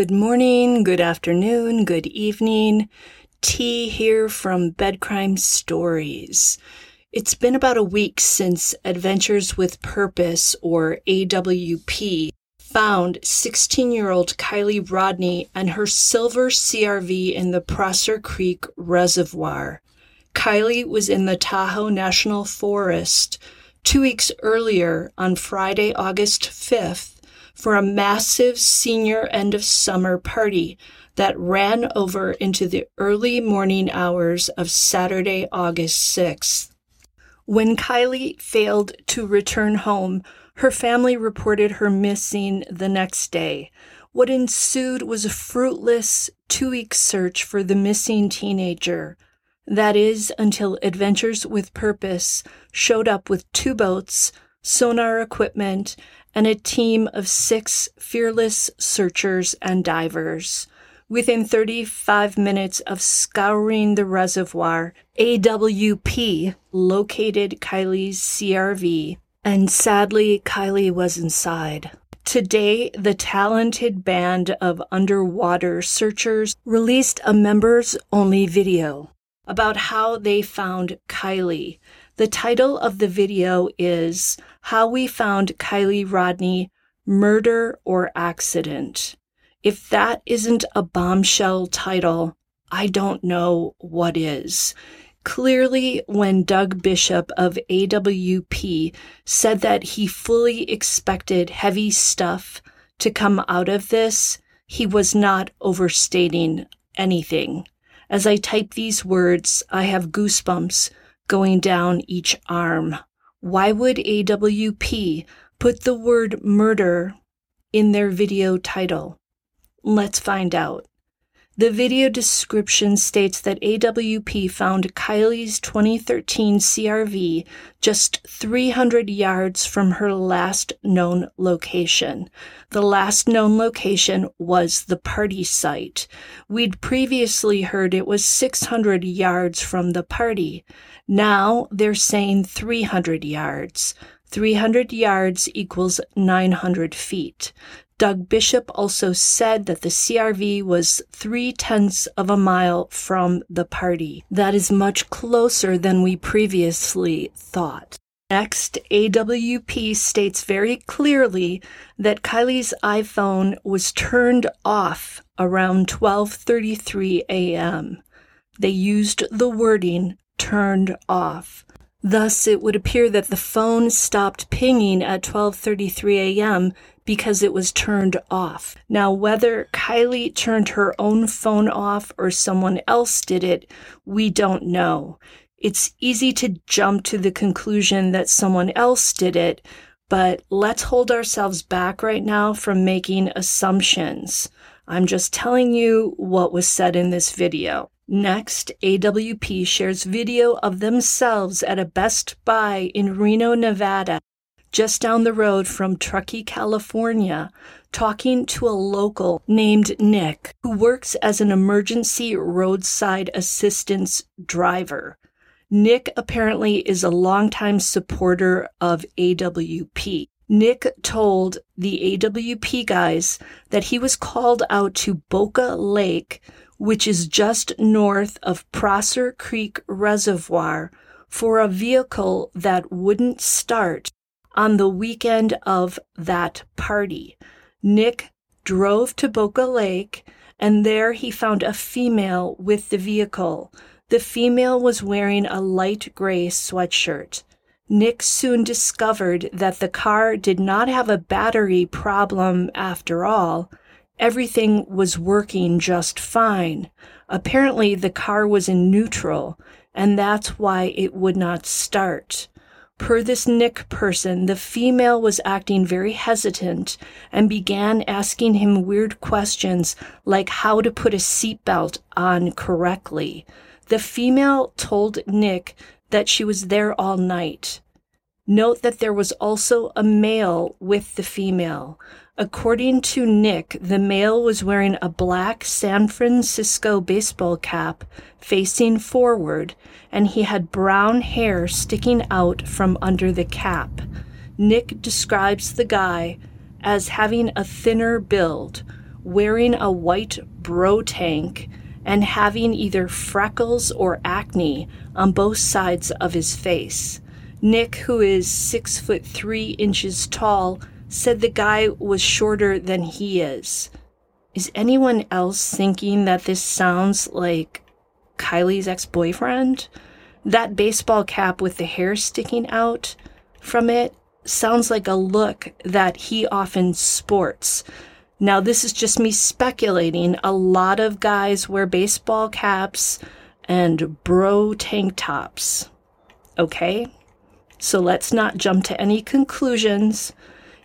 Good morning, good afternoon, good evening. T here from Bed Crime Stories. It's been about a week since Adventures with Purpose, or AWP, found 16 year old Kiely Rodni and her silver CRV in the Prosser Creek Reservoir. Kiely was in the Tahoe National Forest two weeks earlier on Friday, August 5th for a massive senior end of summer party that ran over into the early morning hours of Saturday, August 6th. When Kiely failed to return home, her family reported her missing the next day. What ensued was a fruitless two week search for the missing teenager. That is, until Adventures with Purpose showed up with two boats, sonar equipment, and a team of six fearless searchers and divers. Within 35 minutes of scouring the reservoir, AWP located Kiely's CRV, and sadly, Kiely was inside. Today, the talented band of underwater searchers released a members only video about how they found Kiely. The title of the video is How We Found Kiely Rodni Murder or Accident. If that isn't a bombshell title, I don't know what is. Clearly, when Doug Bishop of AWP said that he fully expected heavy stuff to come out of this, he was not overstating anything. As I type these words, I have goosebumps going down each arm. Why would AWP put the word murder in their video title? Let's find out. The video description states that AWP found Kiely's 2013 CRV just 300 yards from her last known location. The last known location was the party site. We'd previously heard it was 600 yards from the party. Now they're saying 300 yards. 300 yards equals 900 feet. Doug Bishop also said that the CRV was three tenths of a mile from the party. That is much closer than we previously thought. Next, AWP states very clearly that Kiely's iPhone was turned off around 12:33 a.m. They used the wording turned off. Thus, it would appear that the phone stopped pinging at 12:33 a.m because it was turned off. Now, whether Kiely turned her own phone off or someone else did it, we don't know. It's easy to jump to the conclusion that someone else did it, but let's hold ourselves back right now from making assumptions. I'm just telling you what was said in this video. Next, AWP shares video of themselves at a Best Buy in Reno, Nevada just down the road from Truckee, California, talking to a local named Nick who works as an emergency roadside assistance driver. Nick apparently is a longtime supporter of AWP. Nick told the AWP guys that he was called out to Boca Lake, which is just north of Prosser Creek Reservoir, for a vehicle that wouldn't start on the weekend of that party. Nick drove to Boca Lake and there he found a female with the vehicle. The female was wearing a light gray sweatshirt. Nick soon discovered that the car did not have a battery problem after all. Everything was working just fine. Apparently, the car was in neutral, and that's why it would not start. Per this Nick person, the female was acting very hesitant and began asking him weird questions like how to put a seatbelt on correctly. The female told Nick that she was there all night. Note that there was also a male with the female. According to Nick, the male was wearing a black San Francisco baseball cap facing forward, and he had brown hair sticking out from under the cap. Nick describes the guy as having a thinner build. wearing a white bro tank and having either freckles or acne on both sides of his face. Nick, who is six foot three inches tall, said the guy was shorter than he is. Is anyone else thinking that this sounds like Kiely's ex boyfriend? That baseball cap with the hair sticking out from it sounds like a look that he often sports. Now, this is just me speculating. A lot of guys wear baseball caps and bro tank tops. Okay? So let's not jump to any conclusions.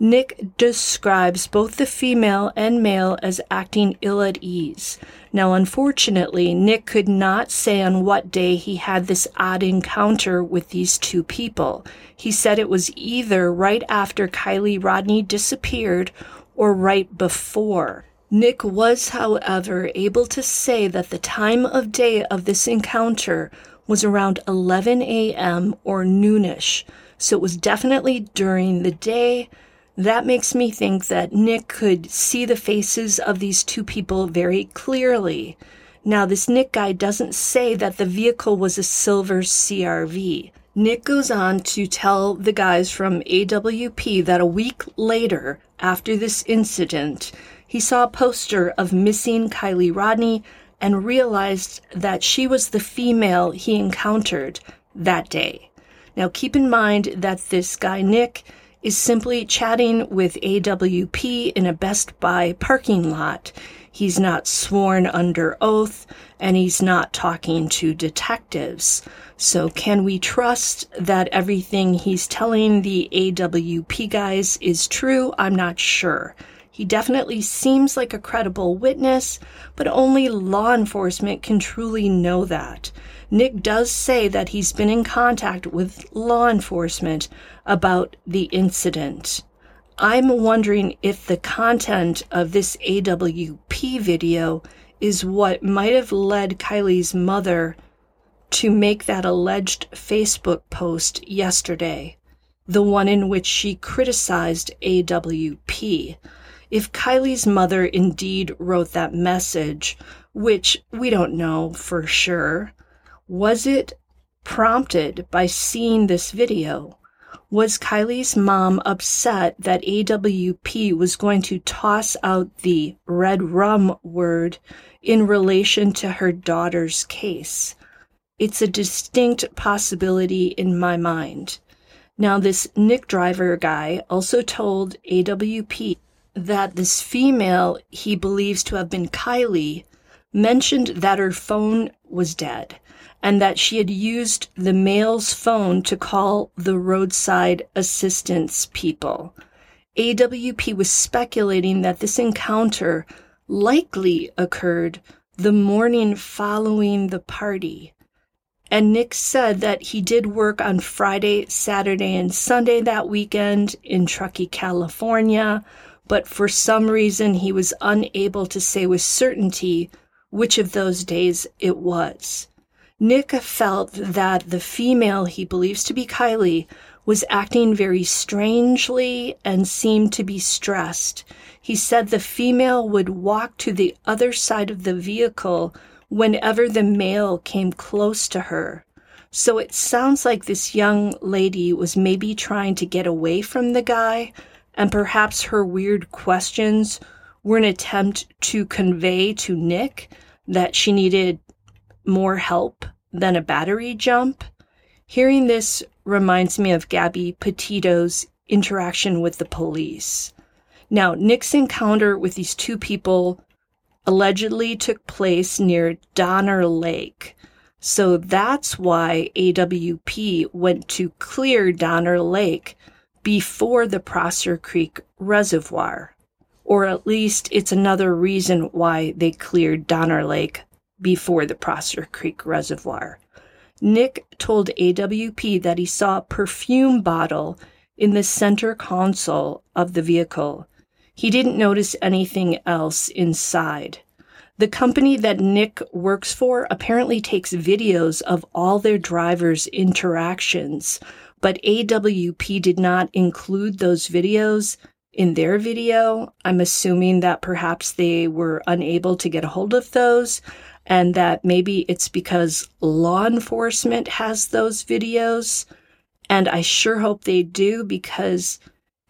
Nick describes both the female and male as acting ill at ease. Now, unfortunately, Nick could not say on what day he had this odd encounter with these two people. He said it was either right after Kiely Rodni disappeared or right before. Nick was, however, able to say that the time of day of this encounter was around 11 a.m. or noonish, so it was definitely during the day that makes me think that Nick could see the faces of these two people very clearly. Now, this Nick guy doesn't say that the vehicle was a silver CRV. Nick goes on to tell the guys from AWP that a week later, after this incident, he saw a poster of missing Kiely Rodni and realized that she was the female he encountered that day. Now, keep in mind that this guy, Nick, is simply chatting with AWP in a Best Buy parking lot. He's not sworn under oath and he's not talking to detectives. So, can we trust that everything he's telling the AWP guys is true? I'm not sure. He definitely seems like a credible witness, but only law enforcement can truly know that. Nick does say that he's been in contact with law enforcement about the incident. I'm wondering if the content of this AWP video is what might have led Kiely's mother to make that alleged Facebook post yesterday, the one in which she criticized AWP. If Kiely's mother indeed wrote that message, which we don't know for sure, was it prompted by seeing this video? Was Kiely's mom upset that AWP was going to toss out the red rum word in relation to her daughter's case? It's a distinct possibility in my mind. Now, this Nick Driver guy also told AWP that this female he believes to have been Kiely mentioned that her phone was dead and that she had used the male's phone to call the roadside assistance people. AWP was speculating that this encounter likely occurred the morning following the party. And Nick said that he did work on Friday, Saturday, and Sunday that weekend in Truckee, California, but for some reason he was unable to say with certainty which of those days it was. Nick felt that the female he believes to be Kiely was acting very strangely and seemed to be stressed. He said the female would walk to the other side of the vehicle whenever the male came close to her. So it sounds like this young lady was maybe trying to get away from the guy, and perhaps her weird questions were an attempt to convey to Nick that she needed more help than a battery jump. Hearing this reminds me of Gabby Petito's interaction with the police. Now, Nick's encounter with these two people allegedly took place near Donner Lake. So that's why AWP went to clear Donner Lake before the Prosser Creek Reservoir. Or at least it's another reason why they cleared Donner Lake before the Prosser Creek Reservoir. Nick told AWP that he saw a perfume bottle in the center console of the vehicle. He didn't notice anything else inside. The company that Nick works for apparently takes videos of all their drivers' interactions, but AWP did not include those videos in their video. I'm assuming that perhaps they were unable to get a hold of those and that maybe it's because law enforcement has those videos. And I sure hope they do because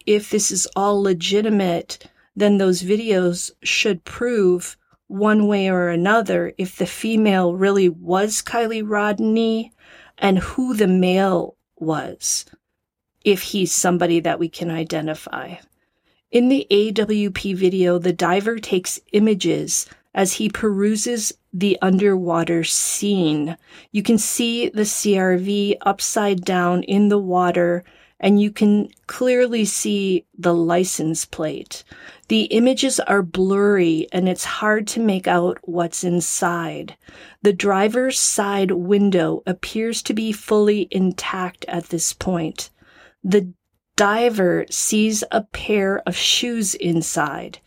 if this is all legitimate, then those videos should prove one way or another if the female really was Kiely Rodni and who the male was, if he's somebody that we can identify. In the AWP video, the diver takes images as he peruses the underwater scene. You can see the CRV upside down in the water and you can clearly see the license plate. The images are blurry and it's hard to make out what's inside. The driver's side window appears to be fully intact at this point. The diver sees a pair of shoes inside.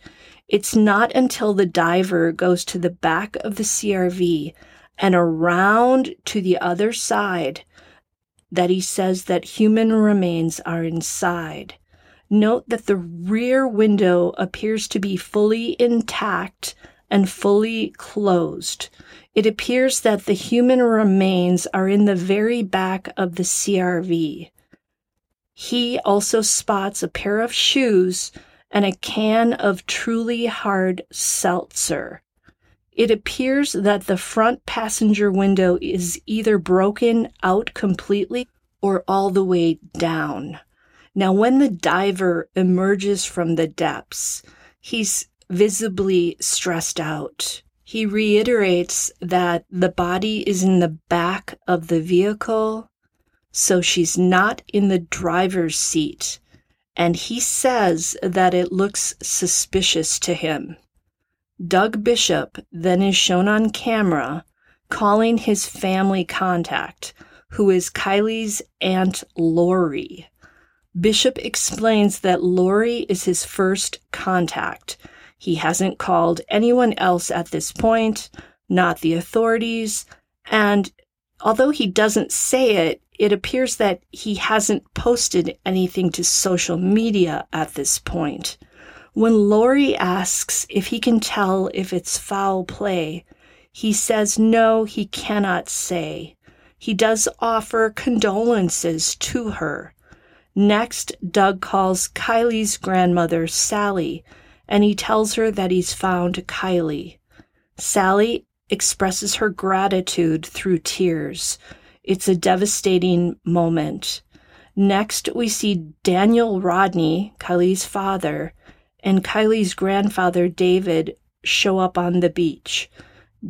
It's not until the diver goes to the back of the CRV and around to the other side that he says that human remains are inside. Note that the rear window appears to be fully intact and fully closed. It appears that the human remains are in the very back of the CRV. He also spots a pair of shoes and a can of truly hard seltzer. It appears that the front passenger window is either broken out completely or all the way down. Now, when the diver emerges from the depths, he's visibly stressed out. He reiterates that the body is in the back of the vehicle, so she's not in the driver's seat. And he says that it looks suspicious to him. Doug Bishop then is shown on camera calling his family contact, who is Kiely's Aunt Lori. Bishop explains that Lori is his first contact. He hasn't called anyone else at this point, not the authorities, and although he doesn't say it, it appears that he hasn't posted anything to social media at this point. When Lori asks if he can tell if it's foul play, he says no, he cannot say. He does offer condolences to her. Next, Doug calls Kiely's grandmother, Sally, and he tells her that he's found Kiely. Sally expresses her gratitude through tears. It's a devastating moment. Next, we see Daniel Rodni, Kiely's father, and Kiely's grandfather David show up on the beach.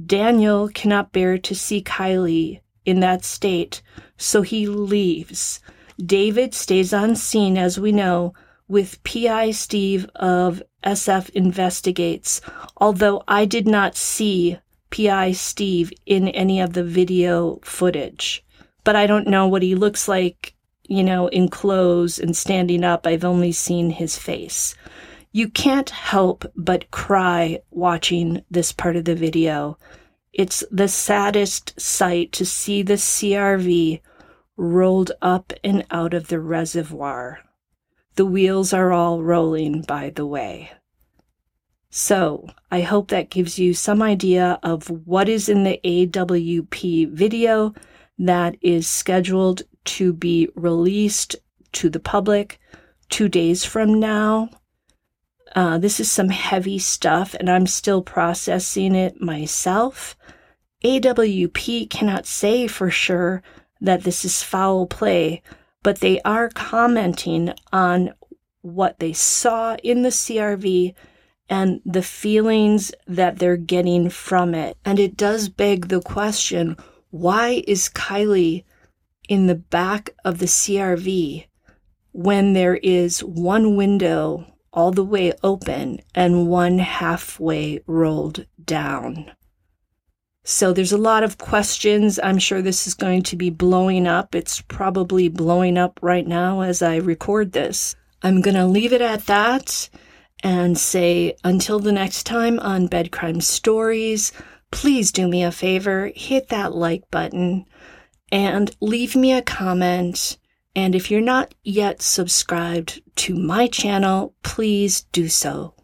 Daniel cannot bear to see Kiely in that state, so he leaves. David stays on scene, as we know, with PI Steve of SF Investigates, although I did not see PI Steve in any of the video footage. But I don't know what he looks like, you know, in clothes and standing up. I've only seen his face. You can't help but cry watching this part of the video. It's the saddest sight to see the CRV rolled up and out of the reservoir. The wheels are all rolling, by the way. So, I hope that gives you some idea of what is in the AWP video that is scheduled to be released to the public two days from now. Uh, this is some heavy stuff, and I'm still processing it myself. AWP cannot say for sure that this is foul play, but they are commenting on what they saw in the CRV and the feelings that they're getting from it. And it does beg the question why is Kiely in the back of the CRV when there is one window all the way open and one halfway rolled down. So there's a lot of questions. I'm sure this is going to be blowing up. It's probably blowing up right now as I record this. I'm going to leave it at that and say until the next time on Bed Crime Stories, please do me a favor, hit that like button and leave me a comment And if you're not yet subscribed to my channel, please do so.